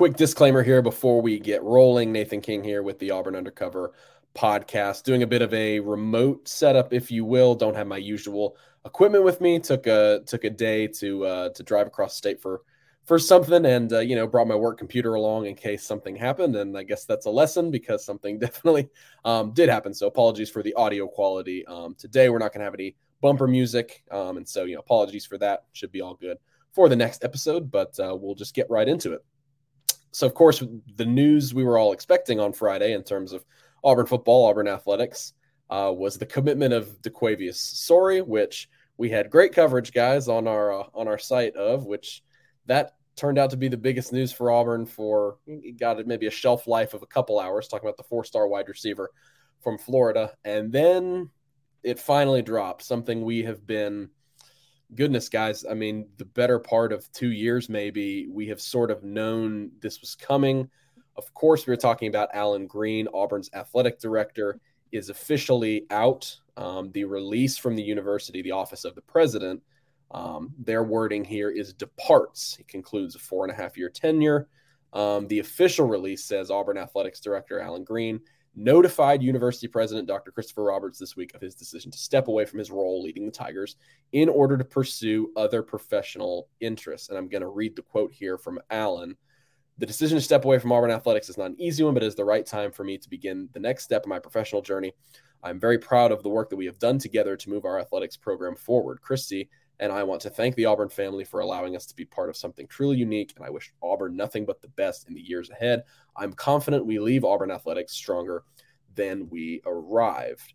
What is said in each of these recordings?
quick disclaimer here before we get rolling. Nathan King here with the Auburn Undercover podcast, doing a bit of a remote setup, if you will. Don't have my usual equipment with me. Took a took a day to uh, to drive across state for for something, and uh, you know brought my work computer along in case something happened. And I guess that's a lesson because something definitely um, did happen. So apologies for the audio quality. Um, today we're not going to have any bumper music, um, and so you know apologies for that. Should be all good for the next episode, but uh, we'll just get right into it. So of course the news we were all expecting on Friday in terms of Auburn football, Auburn athletics, uh, was the commitment of Daquayvious Sorey, which we had great coverage, guys, on our uh, on our site of which that turned out to be the biggest news for Auburn for got maybe a shelf life of a couple hours, talking about the four star wide receiver from Florida, and then it finally dropped. Something we have been, goodness, guys. I mean, the better part of two years, maybe we have sort of known this was coming. Of course, we were talking about Allen Greene, Auburn's athletic director, is officially out. Um, the release from the university, the office of the president, um, their wording here is departs. He concludes a four and a half year tenure. Um, the official release says Auburn athletics director Allen Greene notified university president Dr. Christopher Roberts this week of his decision to step away from his role leading the Tigers in order to pursue other professional interests. And I'm going to read the quote here from Allen. The decision to step away from Auburn athletics is not an easy one, but it is the right time for me to begin the next step in my professional journey. I'm very proud of the work that we have done together to move our athletics program forward. Christy and I want to thank the Auburn family for allowing us to be part of something truly unique. And I wish Auburn nothing but the best in the years ahead. I'm confident we leave Auburn athletics stronger than we arrived.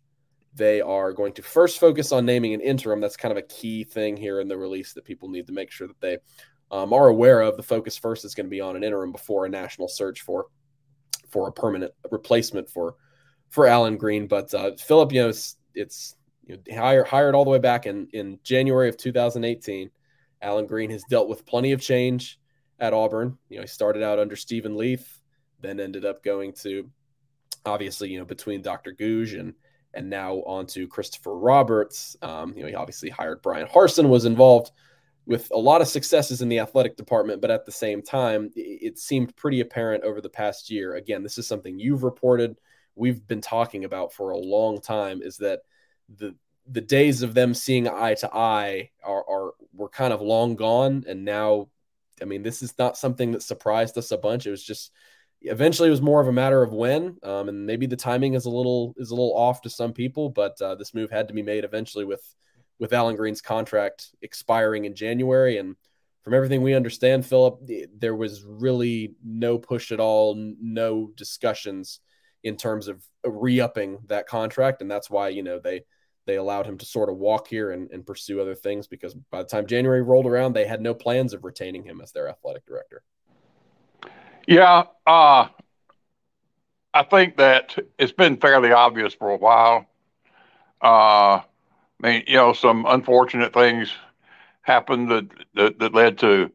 They are going to first focus on naming an interim. That's kind of a key thing here in the release that people need to make sure that they um, are aware of. The focus first is going to be on an interim before a national search for for a permanent replacement for for Allen Greene. But uh, Phillip, you know, it's, it's you know, hired hired all the way back in in January of 2018. Allen Greene has dealt with plenty of change at Auburn. You know, he started out under Steven Leath, then ended up going to obviously, you know, between Dr. Gogue and and now on to Christopher Roberts. Um, you know, he obviously hired Bryan Harsin, was involved with a lot of successes in the athletic department, but at the same time, it seemed pretty apparent over the past year. Again, this is something you've reported, we've been talking about for a long time, is that the the days of them seeing eye to eye are, are were kind of long gone, and now, I mean, this is not something that surprised us a bunch. It was just eventually it was more of a matter of when, um, and maybe the timing is a little is a little off to some people, but uh, this move had to be made eventually with with Allen Greene's contract expiring in January. And from everything we understand, Phillip, there was really no push at all, no discussions in terms of re-upping that contract. And that's why, you know, they they allowed him to sort of walk here and, and pursue other things because by the time January rolled around, they had no plans of retaining him as their athletic director. Yeah, uh, I think that it's been fairly obvious for a while. Uh, I mean, you know, some unfortunate things happened that, that, that led to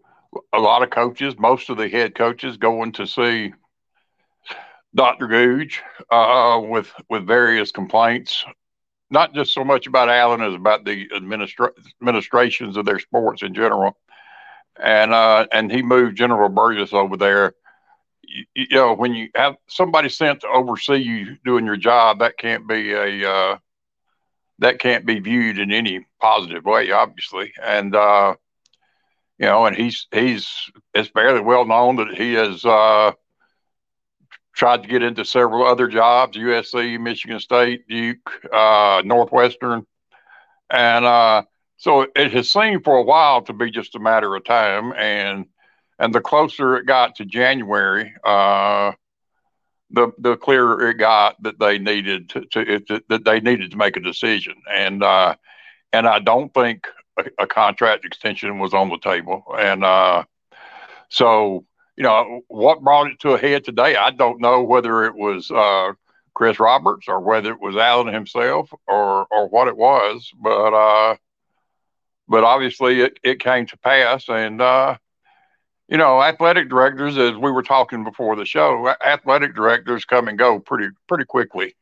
a lot of coaches, most of the head coaches, going to see Dr. Gogue uh, with with various complaints, not just so much about Allen as about the administra- administrations of their sports in general. And uh, and he moved General Burgess over there. You, you, know, when you have somebody sent to oversee you doing your job, that can't be a uh, that can't be viewed in any positive way, obviously. And uh, you know, and he's he's it's fairly well known that he has uh, tried to get into several other jobs: USC, Michigan State, Duke, uh, Northwestern, and uh, so it has seemed for a while to be just a matter of time. And and the closer it got to January, uh, the the clearer it got that they needed to, to, that they needed to make a decision, and uh, and I don't think a, a, contract extension was on the table, and uh, so you know what brought it to a head today. I don't know whether it was uh, Chris Roberts or whether it was Allen himself or or what it was, but uh, but obviously it, it came to pass, and uh, you know, athletic directors, as we were talking before the show, athletic directors come and go pretty pretty quickly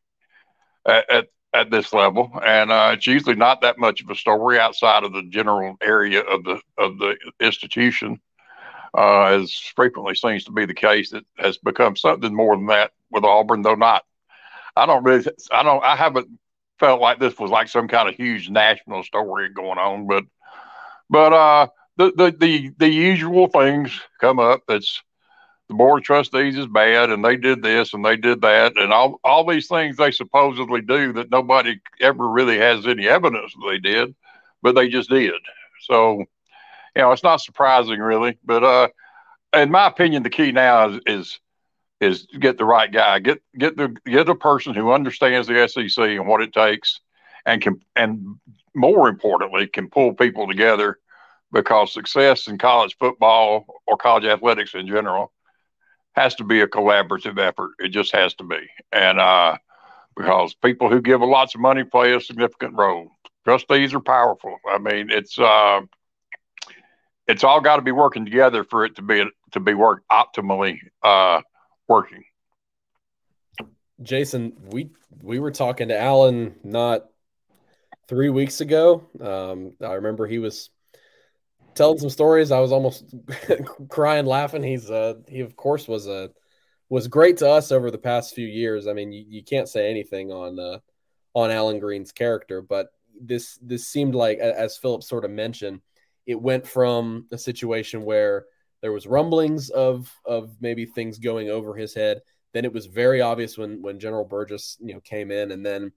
at at, at this level, and uh, it's usually not that much of a story outside of the general area of the of the institution. Uh, as frequently seems to be the case. It has become something more than that with Auburn, though not. I don't really, I don't, I haven't felt like this was like some kind of huge national story going on, but, but uh, the the the, the usual things come up. That's the board of trustees is bad, and they did this and they did that, and all all these things they supposedly do that nobody ever really has any evidence they did, but they just did. So, you know, it's not surprising really. But uh, in my opinion, the key now is is is get the right guy, get get the get a person who understands the SEC and what it takes, and can and more importantly can pull people together, because success in college football or college athletics in general has to be a collaborative effort. It just has to be. And uh, because people who give lots of money play a significant role. Trustees are powerful. I mean, it's uh, it's all got to be working together for it to be to be work optimally uh, working. Jason, we we were talking to Allen not three weeks ago. Um, I remember he was telling some stories. I was almost crying, laughing. He's uh he of course was a uh, was great to us over the past few years. I mean, you, you can't say anything on uh, on Allen Greene's character, but this this seemed like, as Phillip sort of mentioned, it went from a situation where there was rumblings of of maybe things going over his head. Then it was very obvious when when General Burgess you know came in, and then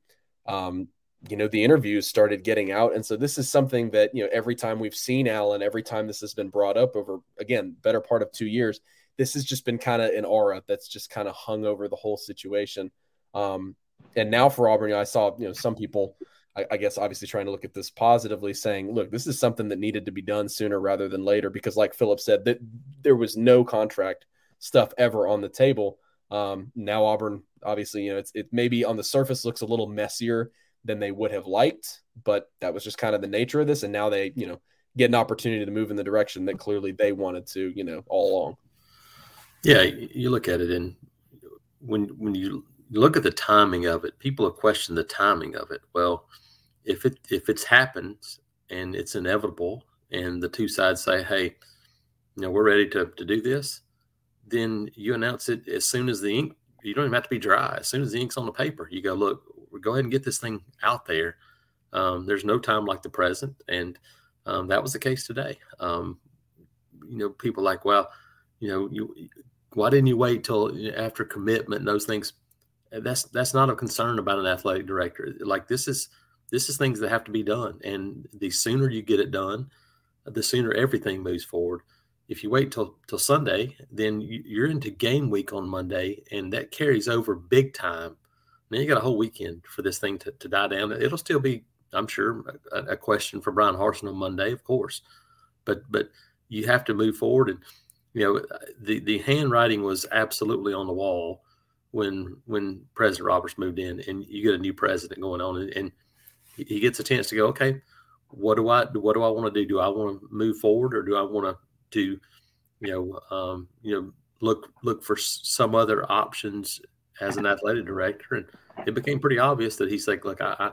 um, you know the interviews started getting out and so this is something that you know every time we've seen Allen every time this has been brought up over again better part of 2 years this has just been kind of an aura that's just kind of hung over the whole situation um and now for Auburn I saw you know some people I, I guess obviously trying to look at this positively saying look this is something that needed to be done sooner rather than later because like Phillip said that there was no contract stuff ever on the table um now Auburn obviously you know it's it maybe on the surface looks a little messier than they would have liked, but that was just kind of the nature of this. And now they, you know, get an opportunity to move in the direction that clearly they wanted to, you know, all along. Yeah, you look at it and when when you look at the timing of it, people have questioned the timing of it. Well, if it if it's happened and it's inevitable and the two sides say, Hey, you know, we're ready to, to do this, then you announce it as soon as the ink you don't even have to be dry. As soon as the ink's on the paper, you go, look, go ahead and get this thing out there. Um, there's no time like the present, and um, that was the case today. Um, you know, people like, well, you know, you why didn't you wait till after commitment and those things? That's that's not a concern about an athletic director. Like this is this is things that have to be done, and the sooner you get it done, the sooner everything moves forward. If you wait till till Sunday, then you're into game week on Monday, and that carries over big time now you got a whole weekend for this thing to, to die down. It'll still be, I'm sure, a, a question for Bryan Harsin on Monday, of course, but but you have to move forward. And you know, the the handwriting was absolutely on the wall when when President Roberts moved in, and you get a new president going on, and, and he gets a chance to go, okay, what do I what do I want to do? Do I want to move forward, or do I want to do, you know, um, you know, look look for some other options as an athletic director, and it became pretty obvious that he's like, look, I I,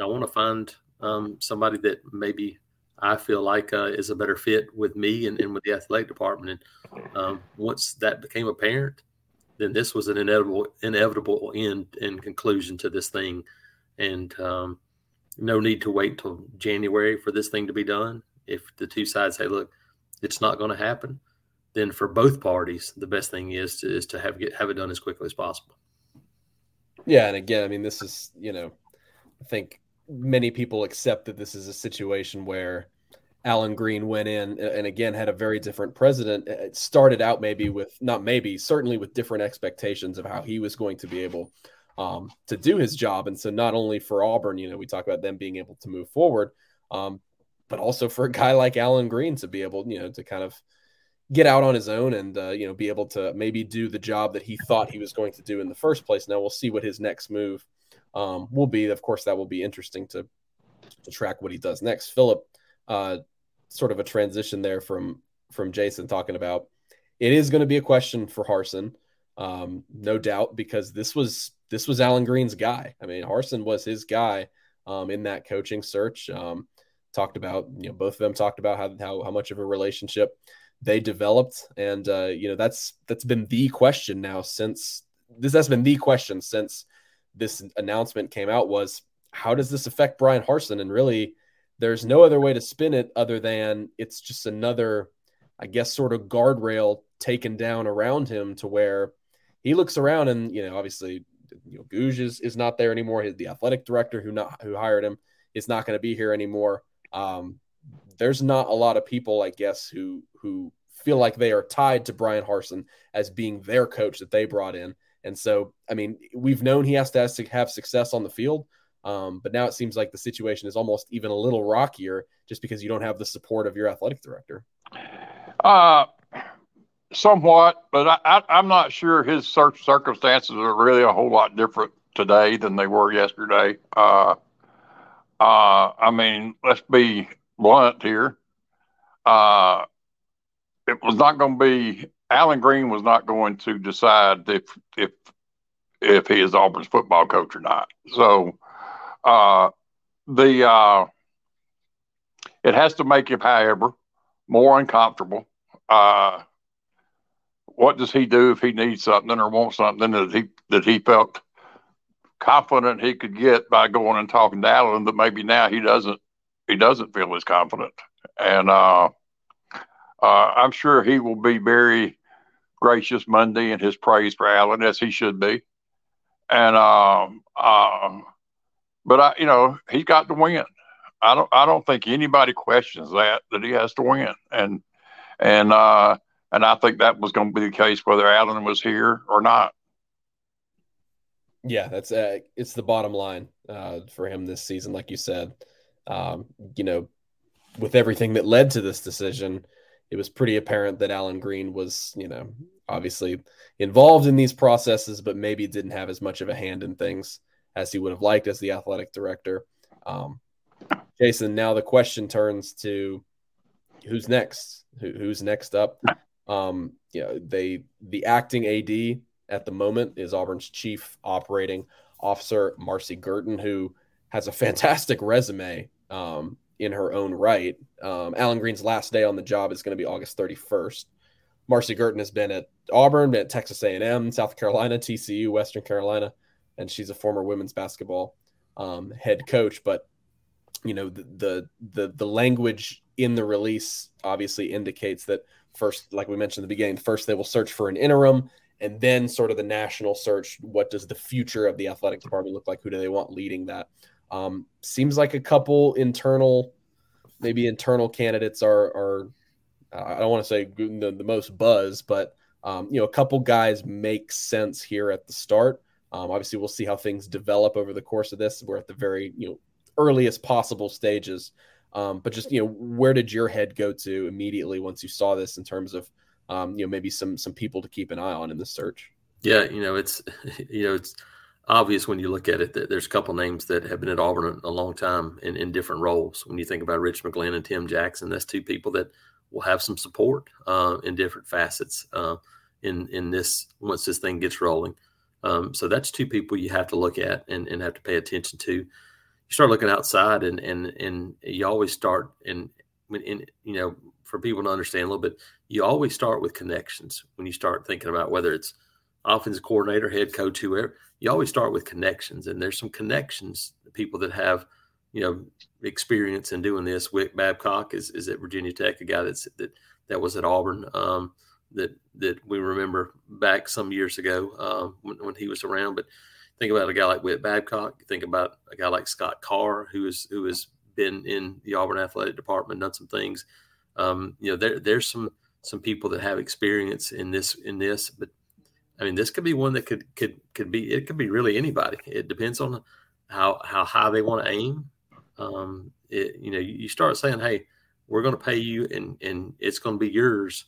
I want to find um, somebody that maybe I feel like uh, is a better fit with me and, and with the athletic department. And um, once that became apparent, then this was an inevitable inevitable end and conclusion to this thing, and um, no need to wait till January for this thing to be done. If the two sides say, look, it's not going to happen, then for both parties, the best thing is to is to have get have it done as quickly as possible. Yeah, and again, I mean, this is you know, I think many people accept that this is a situation where Allen Greene went in and again had a very different president. It started out maybe with not maybe certainly with different expectations of how he was going to be able um, to do his job, and so not only for Auburn, you know, we talk about them being able to move forward, um, but also for a guy like Allen Greene to be able, you know, to kind of get out on his own and uh, you know be able to maybe do the job that he thought he was going to do in the first place. Now we'll see what his next move um, will be. Of course, that will be interesting to to track what he does next. Phillip, uh, sort of a transition there from from Jason talking about it is going to be a question for Harsin, um, no doubt, because this was this was Allen Greene's guy. I mean, Harsin was his guy um, in that coaching search. Um, talked about you know both of them talked about how how, how much of a relationship they developed, and uh, you know that's that's been the question now since this has been the question since this announcement came out was how does this affect Bryan Harsin? And really, there's no other way to spin it other than it's just another, I guess, sort of guardrail taken down around him to where he looks around and you know obviously you know Gogue is, is not there anymore. The athletic director who not who hired him is not going to be here anymore. Um, there's not a lot of people, I guess, who who feel like they are tied to Bryan Harsin as being their coach that they brought in. And so, I mean, we've known he has to have success on the field, um, but now it seems like the situation is almost even a little rockier just because you don't have the support of your athletic director. Uh, somewhat, but I, am not sure his circumstances are really a whole lot different today than they were yesterday. Uh, uh, I mean, let's be blunt here. Uh, it was not going to be Allen Greene was not going to decide if if if he is Auburn's football coach or not. So uh, the uh, it has to make him, however, more uncomfortable. Uh, what does he do if he needs something or wants something that he that he felt confident he could get by going and talking to Allen that maybe now he doesn't he doesn't feel as confident? And uh, uh, I'm sure he will be very gracious Monday in his praise for Allen as he should be. And uh, but I you know he's got to win. I don't I don't think anybody questions that that he has to win. And and uh and I think that was going to be the case whether Allen was here or not. Yeah, that's uh, it's the bottom line uh, for him this season, like you said. Um, you know, with everything that led to this decision, it was pretty apparent that Allen Greene was, you know, obviously involved in these processes, but maybe didn't have as much of a hand in things as he would have liked as the athletic director. Um, Jason, now the question turns to who's next? Who, who's next up? Um, you know, they the acting AD at the moment is Auburn's chief operating officer, Marcy Girton, who has a fantastic resume um, in her own right. Um, Allen Greene's last day on the job is going to be August 31st. Marcy Girton has been at Auburn, been at Texas A&M, South Carolina, TCU, Western Carolina, and she's a former women's basketball um, head coach. But you know, the, the the the language in the release obviously indicates that first, like we mentioned in the beginning, first they will search for an interim and then sort of the national search. What does the future of the athletic department look like? Who do they want leading that? Um, seems like a couple internal, maybe internal candidates are, are I don't want to say the, the, most buzz, but um, you know, a couple guys make sense here at the start. Um, obviously, we'll see how things develop over the course of this. We're at the very you know earliest possible stages um, but just you know, where did your head go to immediately once you saw this in terms of um, you know maybe some some people to keep an eye on in this search? Yeah, you know it's you know it's obvious when you look at it that there's a couple names that have been at Auburn a long time in, in different roles. When you think about Rich McGlynn and Tim Jackson, that's two people that will have some support uh, in different facets uh, in in this once this thing gets rolling. Um, so that's two people you have to look at and, and have to pay attention to you start looking outside and and and you always start in in you know for people to understand a little bit you always start with connections when you start thinking about whether it's offensive coordinator head coach whoever you always start with connections. And there's some connections people that have you know experience in doing this. Whit Babcock is, is at Virginia Tech a guy that's that that was at Auburn um, that that we remember back some years ago um, when, when he was around. But think about a guy like Whit Babcock. Think about a guy like Scott Carr, who is who has been in the Auburn athletic department, done some things. Um, you know, there there's some some people that have experience in this in this, but I mean, this could be one that could could could be it could be really anybody. It depends on how how high they want to aim. Um, it, you know, you start saying, "Hey, we're going to pay you, and and it's going to be yours."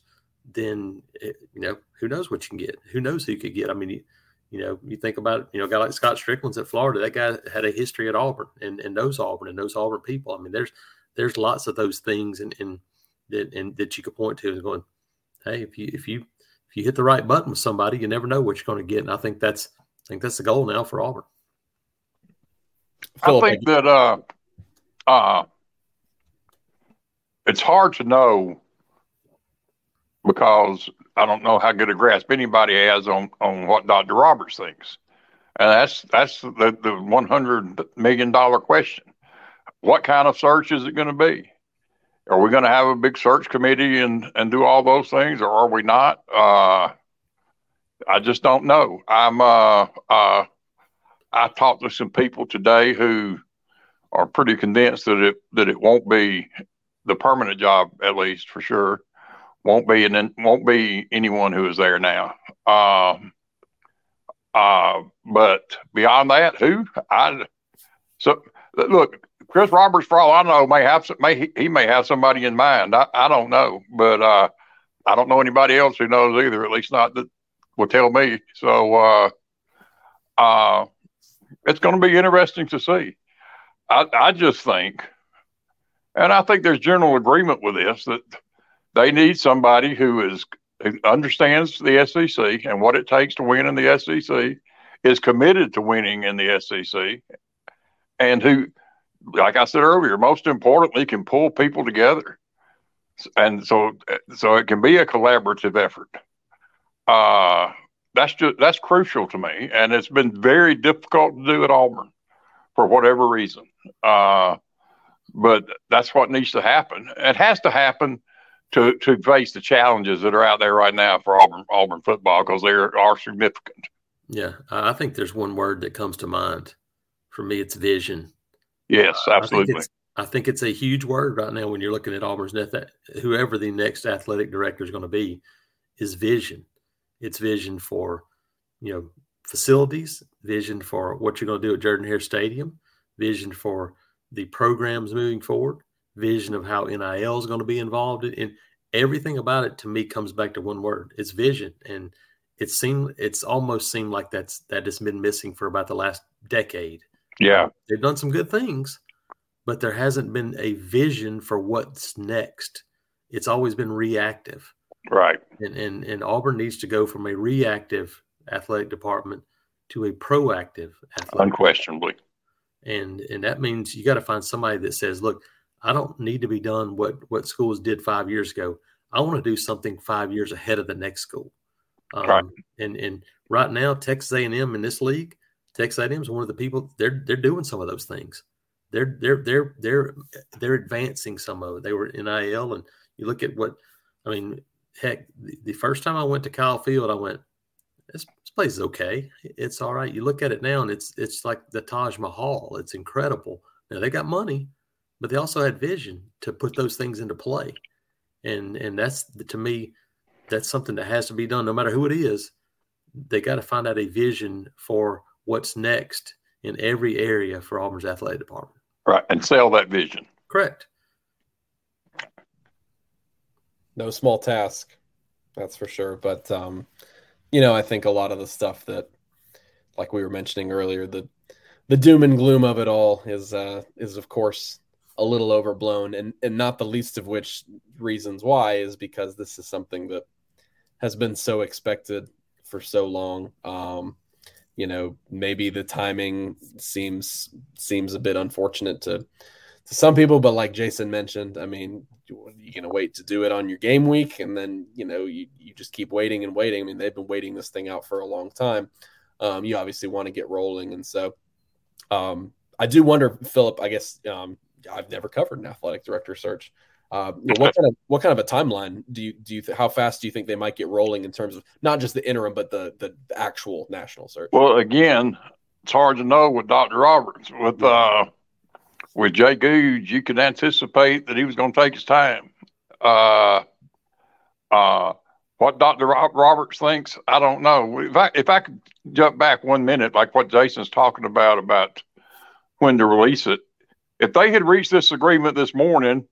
Then it, you know, who knows what you can get? Who knows who you could get? I mean, you know, you think about, you know, a guy like Scott Stricklin's at Florida, that guy had a history at Auburn and, and knows Auburn and knows Auburn people. I mean, there's, there's lots of those things and, and that, and that you could point to and going, Hey, if you, if you, if you hit the right button with somebody, you never know what you're going to get. And I think that's, I think that's the goal now for Auburn. I think that, uh, uh, it's hard to know because I don't know how good a grasp anybody has on, on what Dr. Roberts thinks. And that's that's the, the one hundred million dollar question. What kind of search is it going to be? Are we going to have a big search committee and and do all those things, or are we not? Uh, I just don't know. I'm uh, uh, I talked to some people today who are pretty convinced that it that it won't be the permanent job, at least for sure, won't be and won't be anyone who is there now. Um, uh, but beyond that, who I so look, Chris Roberts, for all I know, may have some may he may have somebody in mind. I, I don't know, but uh, I don't know anybody else who knows either. At least not that will tell me. So uh, uh, it's going to be interesting to see. I, I just think, and I think there's general agreement with this that they need somebody who is who understands the SEC and what it takes to win in the SEC, is committed to winning in the SEC, and who, like I said earlier, most importantly, can pull people together, and so so it can be a collaborative effort. Uh, that's just that's crucial to me, and it's been very difficult to do at Auburn for whatever reason. Uh, but that's what needs to happen. It has to happen to to face the challenges that are out there right now for Auburn Auburn football because they are significant. Yeah, I think there's one word that comes to mind. For me, it's vision. Yes, absolutely. I think, I think it's a huge word right now when you're looking at Auburn's net. That whoever the next athletic director is going to be is vision. It's vision for you know facilities, vision for what you're going to do at Jordan Hare Stadium, vision for the programs moving forward, vision of how NIL is going to be involved in, and everything about it to me comes back to one word. It's vision. And it seemed it's almost seemed like that's that has been missing for about the last decade. Yeah. They've done some good things, but there hasn't been a vision for what's next. It's always been reactive. Right. And and, and Auburn needs to go from a reactive athletic department to a proactive athletic unquestionably. Department. And and that means you got to find somebody that says, look, I don't need to be done what what schools did five years ago. I want to do something five years ahead of the next school. Um, right. And and right now, Texas A and M in this league, Texas A and M is one of the people. They're they're doing some of those things. They're they're they're they're they're advancing some of it. They were in IL, and you look at what I mean. Heck, the, the first time I went to Kyle Field, I went, this, this place is okay. It's all right. You look at it now, and it's it's like the Taj Mahal. It's incredible. Now they got money, but they also had vision to put those things into play. And and that's to me, that's something that has to be done no matter who it is. They got to find out a vision for what's next in every area for Auburn's athletic department. Right. And sell that vision. Correct. No small task. That's for sure. But um, you know, I think a lot of the stuff that like we were mentioning earlier, the the doom and gloom of it all is uh is of course a little overblown and and not the least of which reasons why is because this is something that has been so expected for so long. Um you know maybe the timing seems seems a bit unfortunate to to some people but like jason mentioned i mean you're gonna wait to do it on your game week and then you know you, you just keep waiting and waiting. I mean they've been waiting this thing out for a long time. Um, you obviously want to get rolling and so um, i do wonder phillip i guess um, I've never covered an athletic director search. Uh, you know, what kind of what kind of a timeline do you do you th- how fast do you think they might get rolling in terms of not just the interim but the the, the actual national search? Well, again, it's hard to know with Dr. Roberts. With uh, with Jay Gogue, you could anticipate that he was going to take his time. Uh, uh, what Dr. Roberts thinks, I don't know. If I if I could jump back one minute, like what Jason's talking about about when to release it, if they had reached this agreement this morning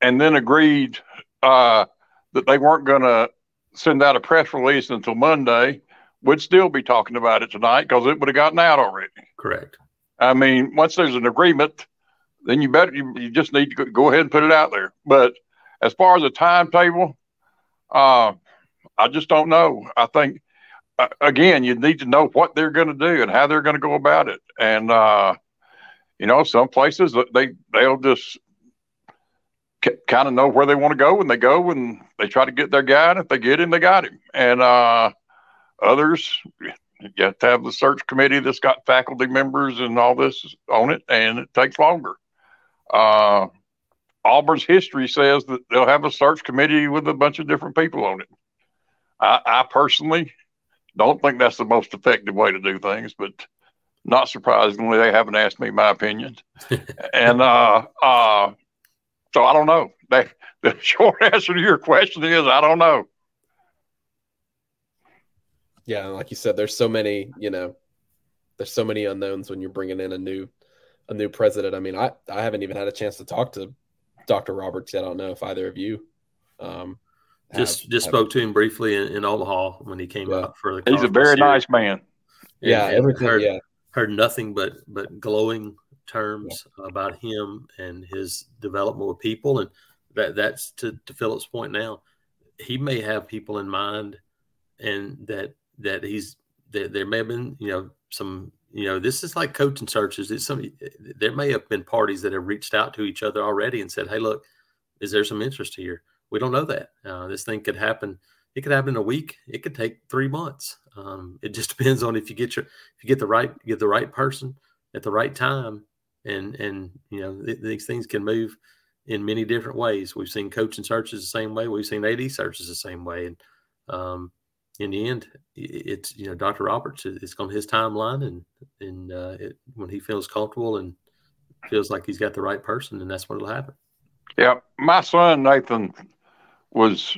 and then agreed uh, that they weren't going to send out a press release until Monday, we'd still be talking about it tonight because it would have gotten out already. Correct. I mean, once there's an agreement, then you better you, you just need to go ahead and put it out there. But as far as a timetable, uh, I just don't know. I think uh, again, you need to know what they're going to do and how they're going to go about it, and uh, you know, some places they they'll just kind of know where they want to go, and they go and they try to get their guy. And if they get him, they got him. And uh, others, you have to have the search committee that's got faculty members and all this on it, and it takes longer. Uh, Auburn's history says that they'll have a search committee with a bunch of different people on it. I, I personally don't think that's the most effective way to do things, but not surprisingly, they haven't asked me my opinion. and uh, uh, so I don't know. They, the short answer to your question is I don't know. Yeah, like you said, there's so many, you know, there's so many unknowns when you're bringing in a new a new president. I mean, I I haven't even had a chance to talk to Dr. Roberts yet. I don't know if either of you um, just have, just have, spoke to him briefly in, in Omaha when he came yeah. out for the. He's a very nice man. Yeah, and, everything. Heard, yeah, heard nothing but but glowing terms yeah. about him and his development with people, and that that's to, to Phillip's point. Now, he may have people in mind, and that that he's that there may have been you know some you know this is like coaching searches. It's some there may have been parties that have reached out to each other already and said, "Hey, look, is there some interest here?" We don't know that. Uh, this thing could happen. It could happen in a week. It could take three months. Um, it just depends on if you get your if you get the right get the right person at the right time, and and you know th- these things can move in many different ways. We've seen coaching searches the same way. We've seen AD searches the same way, and um, in the end, it's you know Dr. Roberts. It's on his timeline, and and uh, it, when he feels comfortable and feels like he's got the right person, and that's what will happen. Yeah, my son Nathan was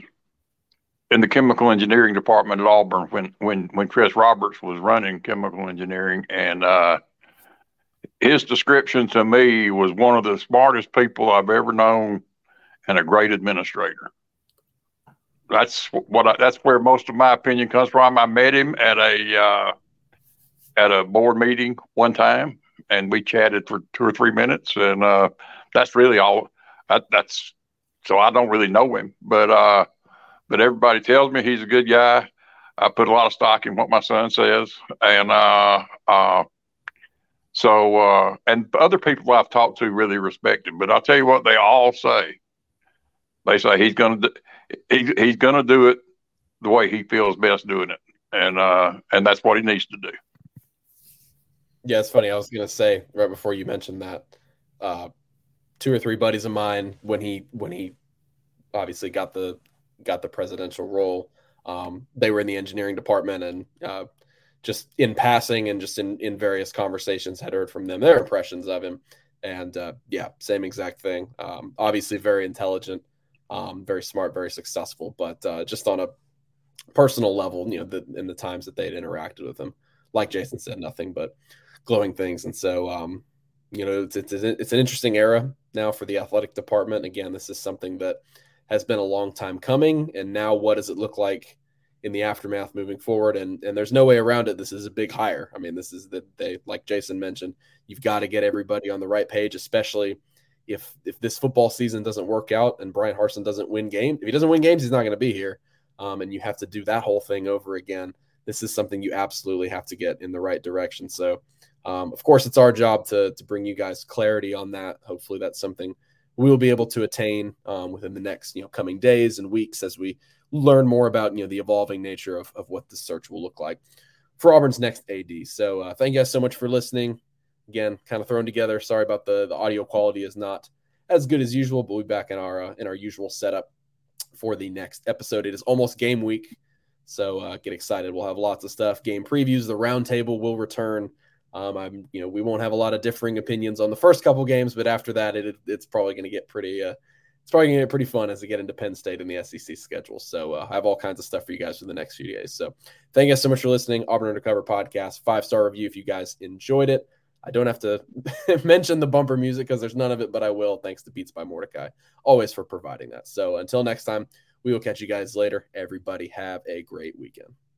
in the chemical engineering department at Auburn when when when Chris Roberts was running chemical engineering, and uh, his description to me was one of the smartest people I've ever known, and a great administrator. That's what I, that's where most of my opinion comes from. I met him at a uh, at a board meeting one time, and we chatted for two or three minutes, and uh, that's really all. That, that's so I don't really know him, but uh, but everybody tells me he's a good guy. I put a lot of stock in what my son says, and uh, uh, so uh, and other people I've talked to really respect him. But I'll tell you what they all say. They say he's gonna do, he, he's gonna do it the way he feels best doing it, and uh, and that's what he needs to do. Yeah, it's funny. I was gonna say right before you mentioned that. Uh, two or three buddies of mine when he when he obviously got the got the presidential role. Um, they were in the engineering department and uh, just in passing and just in in various conversations had heard from them their impressions of him. And uh, yeah, same exact thing. Um, obviously, very intelligent, um, very smart, very successful, but uh, just on a personal level, you know, the, in the times that they'd interacted with him, like Jason said, nothing but glowing things. And so, um, you know, it's, it's, it's an interesting era now for the athletic department. Again, this is something that has been a long time coming. And now, what does it look like in the aftermath moving forward? And and there's no way around it. This is a big hire. I mean, this is that they like Jason mentioned. You've got to get everybody on the right page, especially if if this football season doesn't work out and Bryan Harsin doesn't win games. If he doesn't win games, he's not going to be here. Um, and you have to do that whole thing over again. This is something you absolutely have to get in the right direction. So um, of course, it's our job to to bring you guys clarity on that. Hopefully, that's something we will be able to attain um, within the next you know coming days and weeks as we learn more about you know the evolving nature of, of what the search will look like for Auburn's next AD. So uh, thank you guys so much for listening. Again, kind of thrown together. Sorry about the the audio quality is not as good as usual, but we'll be back in our uh, in our usual setup for the next episode. It is almost game week, so uh, get excited. We'll have lots of stuff. Game previews. The roundtable will return um, I'm, you know, we won't have a lot of differing opinions on the first couple games, but after that, it, it's probably going to get pretty, uh, it's probably going to get pretty fun as we get into Penn State and the SEC schedule. So uh, I have all kinds of stuff for you guys for the next few days. So thank you guys so much for listening. Auburn Undercover Podcast, five star review if you guys enjoyed it. I don't have to mention the bumper music because there's none of it, but I will. Thanks to Beats by Mordecai, always for providing that. So until next time, we will catch you guys later. Everybody have a great weekend.